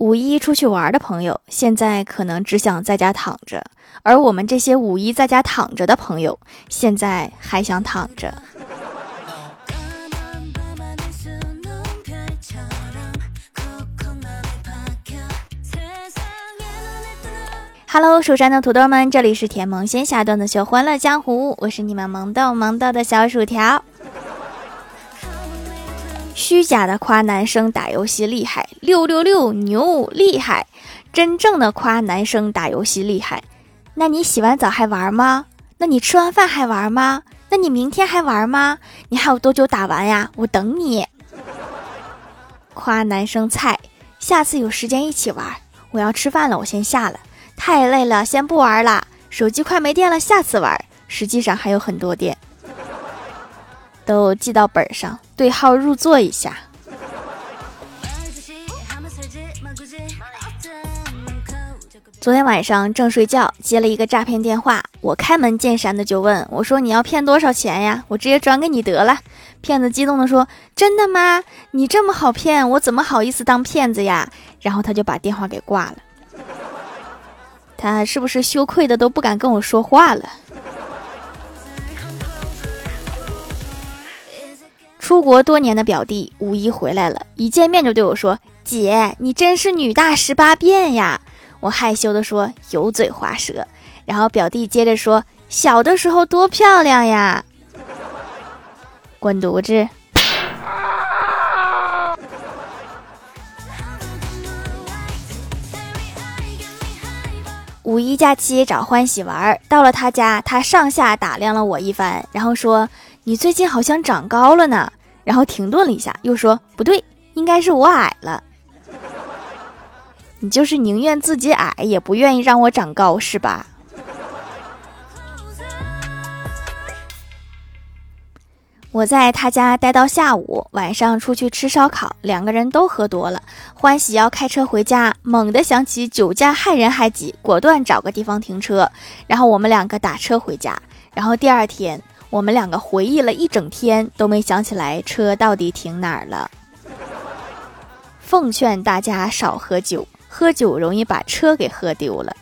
五一出去玩的朋友，现在可能只想在家躺着；而我们这些五一在家躺着的朋友，现在还想躺着。Hello，蜀山的土豆们，这里是甜萌仙侠段子秀《欢乐江湖》，我是你们萌豆萌豆的小薯条。虚假的夸男生打游戏厉害，六六六牛厉害；真正的夸男生打游戏厉害，那你洗完澡还玩吗？那你吃完饭还玩吗？那你明天还玩吗？你还有多久打完呀？我等你。夸男生菜，下次有时间一起玩。我要吃饭了，我先下了。太累了，先不玩了。手机快没电了，下次玩。实际上还有很多电，都记到本上，对号入座一下。昨天晚上正睡觉，接了一个诈骗电话，我开门见山的就问我说：“你要骗多少钱呀？我直接转给你得了。”骗子激动的说：“真的吗？你这么好骗，我怎么好意思当骗子呀？”然后他就把电话给挂了。他是不是羞愧的都不敢跟我说话了？出国多年的表弟五一回来了，一见面就对我说：“姐，你真是女大十八变呀！”我害羞的说：“油嘴滑舌。”然后表弟接着说：“小的时候多漂亮呀！” 滚犊子！五一假期找欢喜玩，到了他家，他上下打量了我一番，然后说：“你最近好像长高了呢。”然后停顿了一下，又说：“不对，应该是我矮了。”你就是宁愿自己矮，也不愿意让我长高，是吧？我在他家待到下午，晚上出去吃烧烤，两个人都喝多了。欢喜要开车回家，猛地想起酒驾害人害己，果断找个地方停车，然后我们两个打车回家。然后第二天，我们两个回忆了一整天，都没想起来车到底停哪儿了。奉劝大家少喝酒，喝酒容易把车给喝丢了。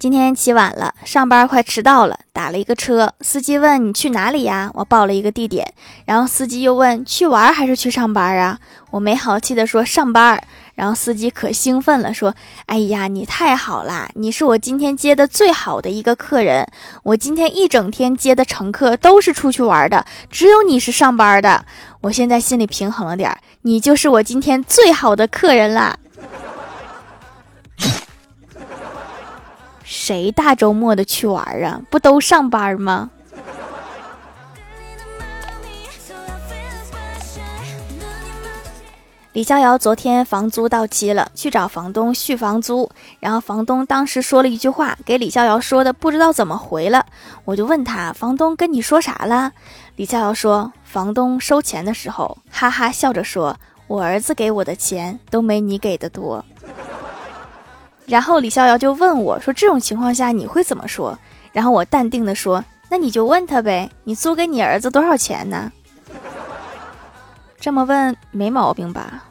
今天起晚了，上班快迟到了，打了一个车。司机问你去哪里呀？我报了一个地点。然后司机又问去玩还是去上班啊？我没好气的说上班。然后司机可兴奋了，说：“哎呀，你太好啦！你是我今天接的最好的一个客人。我今天一整天接的乘客都是出去玩的，只有你是上班的。我现在心里平衡了点，你就是我今天最好的客人啦。”谁大周末的去玩啊？不都上班吗？李逍遥昨天房租到期了，去找房东续房租，然后房东当时说了一句话，给李逍遥说的不知道怎么回了。我就问他，房东跟你说啥了？李逍遥说，房东收钱的时候，哈哈笑着说：“我儿子给我的钱都没你给的多。”然后李逍遥就问我说：“这种情况下你会怎么说？”然后我淡定的说：“那你就问他呗，你租给你儿子多少钱呢？”这么问没毛病吧？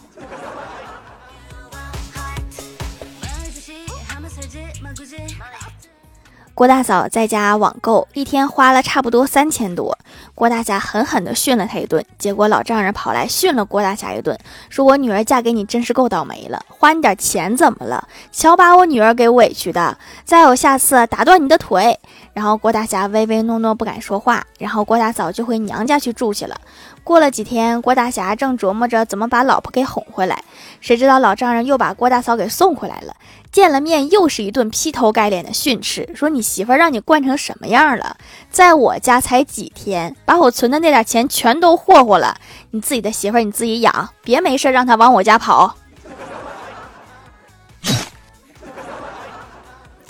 郭大嫂在家网购，一天花了差不多三千多。郭大侠狠狠地训了他一顿，结果老丈人跑来训了郭大侠一顿，说：“我女儿嫁给你真是够倒霉了，花你点钱怎么了？瞧把我女儿给委屈的！再有下次打断你的腿！”然后郭大侠唯唯诺诺不敢说话，然后郭大嫂就回娘家去住去了。过了几天，郭大侠正琢磨着怎么把老婆给哄回来，谁知道老丈人又把郭大嫂给送回来了。见了面又是一顿劈头盖脸的训斥，说你媳妇让你惯成什么样了？在我家才几天，把我存的那点钱全都霍霍了。你自己的媳妇你自己养，别没事让她往我家跑。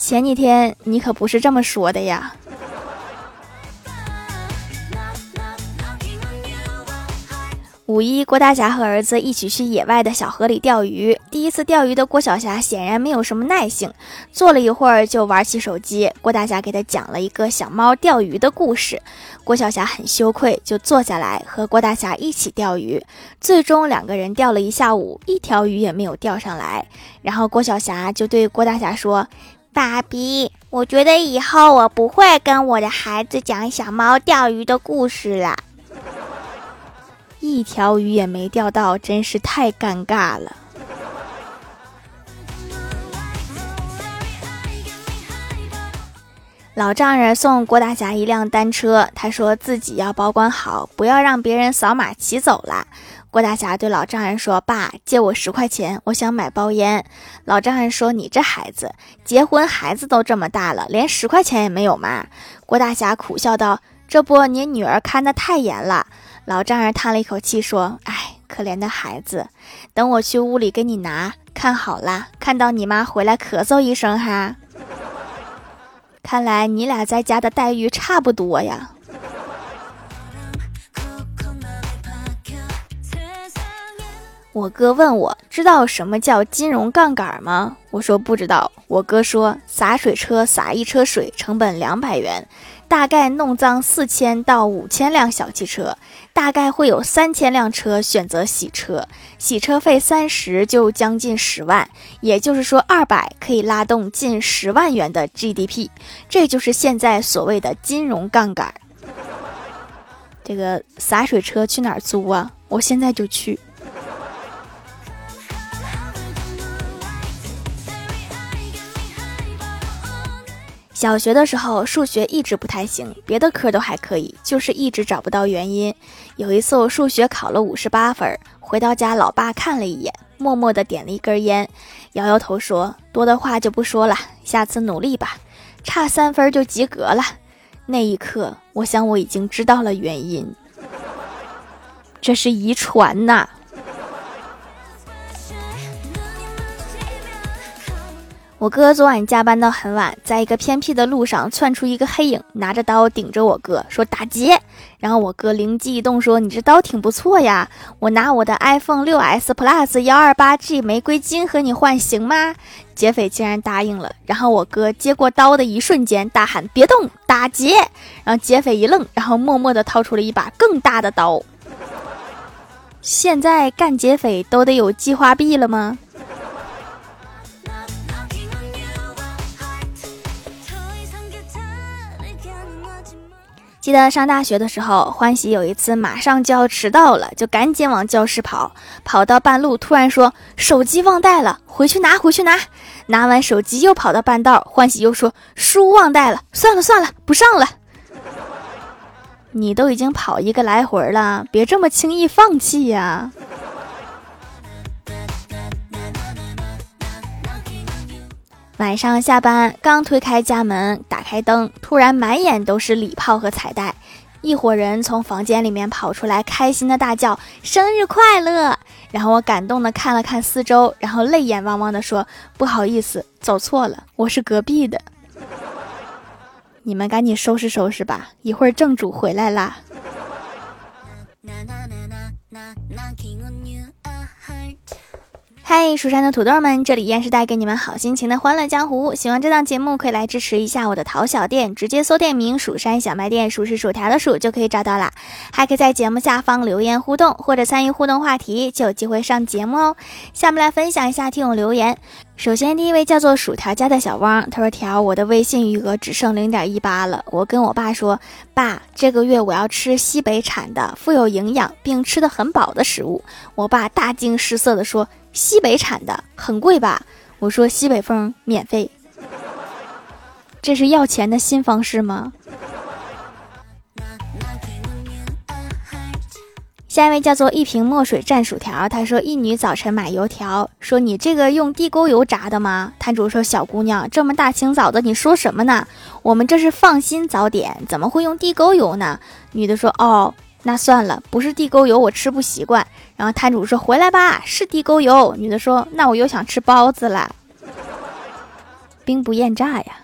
前几天你可不是这么说的呀。五一，郭大侠和儿子一起去野外的小河里钓鱼。第一次钓鱼的郭晓霞显然没有什么耐性，坐了一会儿就玩起手机。郭大侠给他讲了一个小猫钓鱼的故事，郭晓霞很羞愧，就坐下来和郭大侠一起钓鱼。最终两个人钓了一下午，一条鱼也没有钓上来。然后郭晓霞就对郭大侠说：“爸比，我觉得以后我不会跟我的孩子讲小猫钓鱼的故事了。”一条鱼也没钓到，真是太尴尬了。老丈人送郭大侠一辆单车，他说自己要保管好，不要让别人扫码骑走了。郭大侠对老丈人说：“爸，借我十块钱，我想买包烟。”老丈人说：“你这孩子，结婚孩子都这么大了，连十块钱也没有吗？”郭大侠苦笑道：“这不，你女儿看得太严了。”老丈人叹了一口气说：“哎，可怜的孩子，等我去屋里给你拿。看好了，看到你妈回来咳嗽一声哈。看来你俩在家的待遇差不多呀。”我哥问我知道什么叫金融杠杆吗？我说不知道。我哥说洒水车洒一车水成本两百元。大概弄脏四千到五千辆小汽车，大概会有三千辆车选择洗车，洗车费三十就将近十万，也就是说二百可以拉动近十万元的 GDP，这就是现在所谓的金融杠杆。这个洒水车去哪儿租啊？我现在就去。小学的时候，数学一直不太行，别的科都还可以，就是一直找不到原因。有一次我数学考了五十八分，回到家，老爸看了一眼，默默地点了一根烟，摇摇头说：“多的话就不说了，下次努力吧，差三分就及格了。”那一刻，我想我已经知道了原因，这是遗传呐。我哥昨晚加班到很晚，在一个偏僻的路上窜出一个黑影，拿着刀顶着我哥说打劫。然后我哥灵机一动说：“你这刀挺不错呀，我拿我的 iPhone 6s Plus 幺二八 G 玫瑰金和你换行吗？”劫匪竟然答应了。然后我哥接过刀的一瞬间大喊：“别动，打劫！”然后劫匪一愣，然后默默地掏出了一把更大的刀。现在干劫匪都得有计划币了吗？记得上大学的时候，欢喜有一次马上就要迟到了，就赶紧往教室跑。跑到半路，突然说手机忘带了，回去拿，回去拿。拿完手机，又跑到半道，欢喜又说书忘带了，算了算了，不上了。你都已经跑一个来回了，别这么轻易放弃呀。晚上下班，刚推开家门，打开灯，突然满眼都是礼炮和彩带，一伙人从房间里面跑出来，开心的大叫：“生日快乐！”然后我感动的看了看四周，然后泪眼汪汪的说：“不好意思，走错了，我是隔壁的。”你们赶紧收拾收拾吧，一会儿正主回来啦。嗨，蜀山的土豆们，这里依然是带给你们好心情的欢乐江湖。喜欢这档节目，可以来支持一下我的淘小店，直接搜店名“蜀山小卖店”，数是薯条的数就可以找到啦。还可以在节目下方留言互动，或者参与互动话题，就有机会上节目哦。下面来分享一下听友留言。首先，第一位叫做薯条家的小汪，他说：“条，我的微信余额只剩零点一八了。我跟我爸说，爸，这个月我要吃西北产的富有营养并吃得很饱的食物。”我爸大惊失色地说。西北产的很贵吧？我说西北风免费，这是要钱的新方式吗？下一位叫做一瓶墨水蘸薯条，他说一女早晨买油条，说你这个用地沟油炸的吗？摊主说小姑娘这么大清早的你说什么呢？我们这是放心早点，怎么会用地沟油呢？女的说哦。那算了，不是地沟油，我吃不习惯。然后摊主说：“回来吧，是地沟油。”女的说：“那我又想吃包子了，兵不厌诈呀。”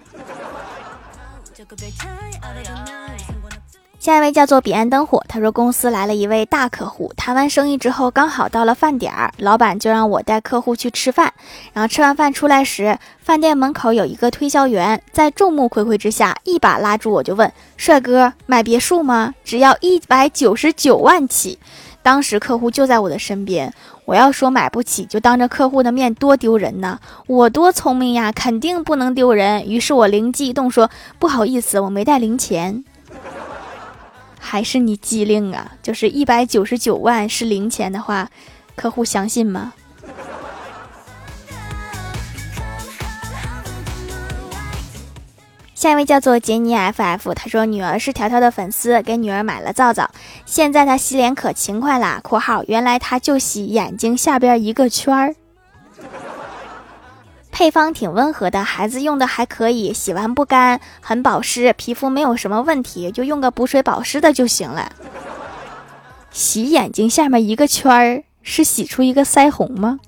下一位叫做彼岸灯火，他说公司来了一位大客户，谈完生意之后，刚好到了饭点儿，老板就让我带客户去吃饭。然后吃完饭出来时，饭店门口有一个推销员，在众目睽睽之下，一把拉住我就问：“帅哥，买别墅吗？只要一百九十九万起。”当时客户就在我的身边，我要说买不起，就当着客户的面多丢人呢。我多聪明呀，肯定不能丢人。于是我灵机一动说：“不好意思，我没带零钱。”还是你机灵啊！就是一百九十九万是零钱的话，客户相信吗？下一位叫做杰尼 FF，他说女儿是条条的粉丝，给女儿买了皂皂，现在她洗脸可勤快啦。（括号原来她就洗眼睛下边一个圈儿。）配方挺温和的，孩子用的还可以，洗完不干，很保湿，皮肤没有什么问题，就用个补水保湿的就行了。洗眼睛下面一个圈儿，是洗出一个腮红吗？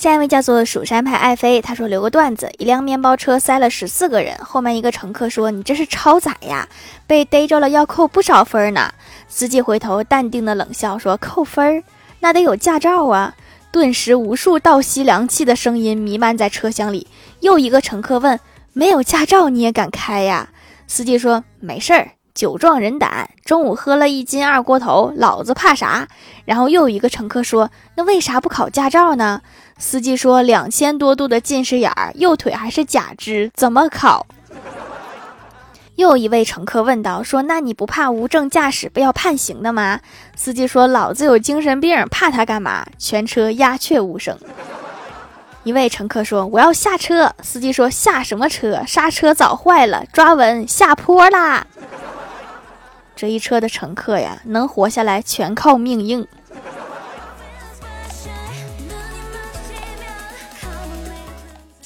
下一位叫做蜀山派爱妃，他说留个段子：一辆面包车塞了十四个人，后面一个乘客说：“你这是超载呀，被逮着了要扣不少分呢。”司机回头淡定的冷笑说：“扣分儿，那得有驾照啊。”顿时，无数倒吸凉气的声音弥漫在车厢里。又一个乘客问：“没有驾照你也敢开呀？”司机说：“没事儿。”酒壮人胆，中午喝了一斤二锅头，老子怕啥？然后又有一个乘客说：“那为啥不考驾照呢？”司机说：“两千多度的近视眼儿，右腿还是假肢，怎么考？”又一位乘客问道：“说那你不怕无证驾驶被要判刑的吗？”司机说：“老子有精神病，怕他干嘛？”全车鸦雀无声。一位乘客说：“我要下车。”司机说：“下什么车？刹车早坏了，抓稳，下坡啦！”这一车的乘客呀，能活下来全靠命硬。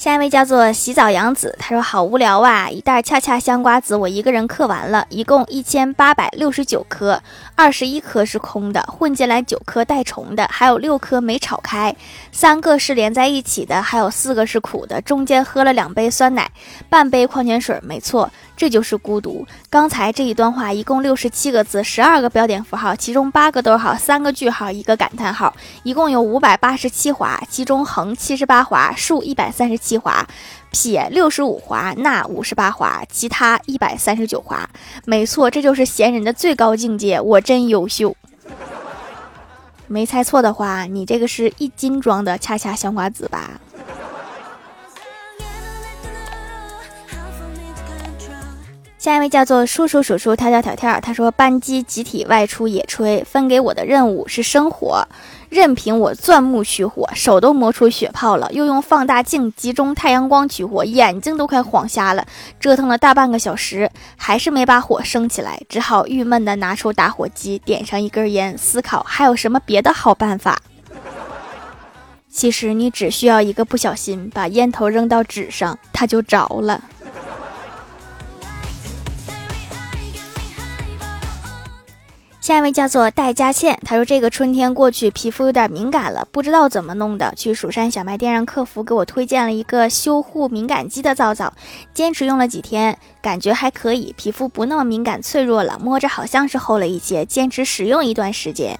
下一位叫做洗澡杨子，他说好无聊啊！一袋恰恰香瓜子我一个人嗑完了，一共一千八百六十九颗，二十一颗是空的，混进来九颗带虫的，还有六颗没炒开，三个是连在一起的，还有四个是苦的，中间喝了两杯酸奶，半杯矿泉水，没错。这就是孤独。刚才这一段话一共六十七个字，十二个标点符号，其中八个逗号，三个句号，一个感叹号，一共有五百八十七划，其中横七十八划，竖一百三十七划，撇六十五划，捺五十八划，其他一百三十九划。没错，这就是闲人的最高境界。我真优秀。没猜错的话，你这个是一斤装的恰恰香瓜子吧？下一位叫做叔叔叔叔跳跳跳跳，他说班机集体外出野炊，分给我的任务是生火，任凭我钻木取火，手都磨出血泡了，又用放大镜集中太阳光取火，眼睛都快晃瞎了，折腾了大半个小时，还是没把火升起来，只好郁闷的拿出打火机，点上一根烟，思考还有什么别的好办法。其实你只需要一个不小心，把烟头扔到纸上，它就着了。下一位叫做戴佳倩，她说这个春天过去，皮肤有点敏感了，不知道怎么弄的。去蜀山小卖店让客服给我推荐了一个修护敏感肌的皂皂，坚持用了几天，感觉还可以，皮肤不那么敏感脆弱了，摸着好像是厚了一些。坚持使用一段时间，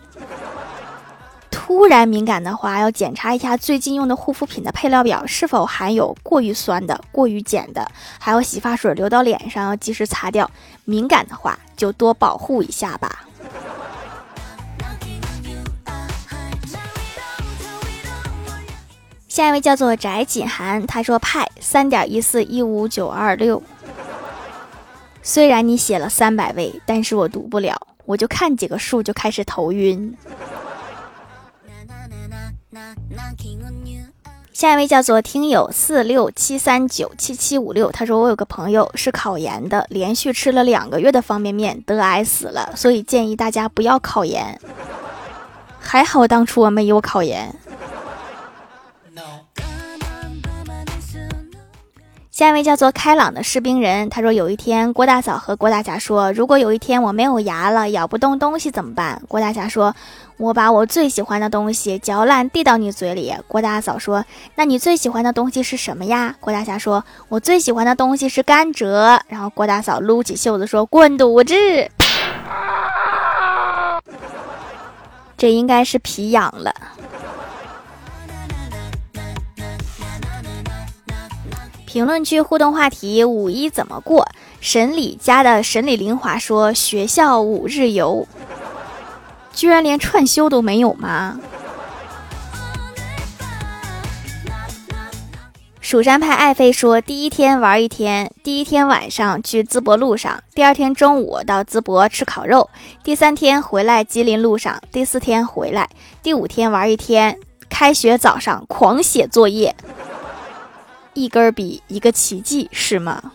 突然敏感的话，要检查一下最近用的护肤品的配料表是否含有过于酸的、过于碱的，还有洗发水流到脸上要及时擦掉。敏感的话就多保护一下吧。下一位叫做翟锦涵，他说派三点一四一五九二六。虽然你写了三百位，但是我读不了，我就看几个数就开始头晕。下一位叫做听友四六七三九七七五六，他说我有个朋友是考研的，连续吃了两个月的方便面，得癌死了，所以建议大家不要考研。还好当初我没有考研。下一位叫做开朗的士兵人，他说有一天郭大嫂和郭大侠说，如果有一天我没有牙了，咬不动东西怎么办？郭大侠说，我把我最喜欢的东西嚼烂递到你嘴里。郭大嫂说，那你最喜欢的东西是什么呀？郭大侠说，我最喜欢的东西是甘蔗。然后郭大嫂撸起袖子说，滚犊子！这应该是皮痒了。评论区互动话题：五一怎么过？神里家的神里灵华说：学校五日游，居然连串休都没有吗？蜀山派爱妃说：第一天玩一天，第一天晚上去淄博路上，第二天中午到淄博吃烤肉，第三天回来吉林路上，第四天回来，第五天玩一天，开学早上狂写作业。一根笔，一个奇迹，是吗？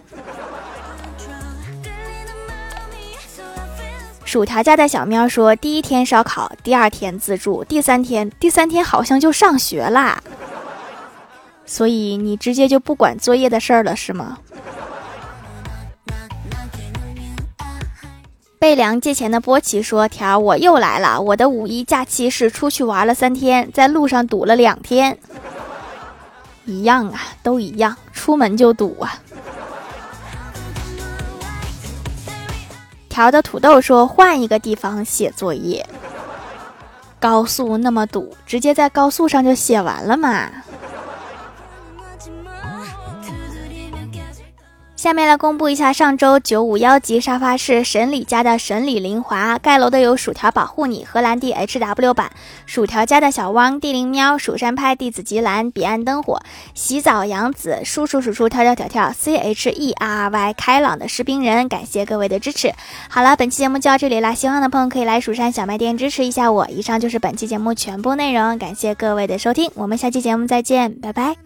薯条家的小喵说：“第一天烧烤，第二天自助，第三天，第三天好像就上学啦。所以你直接就不管作业的事儿了，是吗？”贝良借钱的波奇说：“条，我又来了。我的五一假期是出去玩了三天，在路上堵了两天。”一样啊，都一样，出门就堵啊。调的土豆说：“换一个地方写作业，高速那么堵，直接在高速上就写完了嘛。”下面来公布一下上周九五幺级沙发是神里家的神里林华盖楼的有薯条保护你荷兰弟 H W 版薯条家的小汪地灵喵蜀山派弟子吉兰彼岸灯火洗澡杨子叔叔叔叔跳跳跳跳 C H E R R Y 开朗的士兵人感谢各位的支持。好了，本期节目就到这里啦，喜欢的朋友可以来蜀山小卖店支持一下我。以上就是本期节目全部内容，感谢各位的收听，我们下期节目再见，拜拜。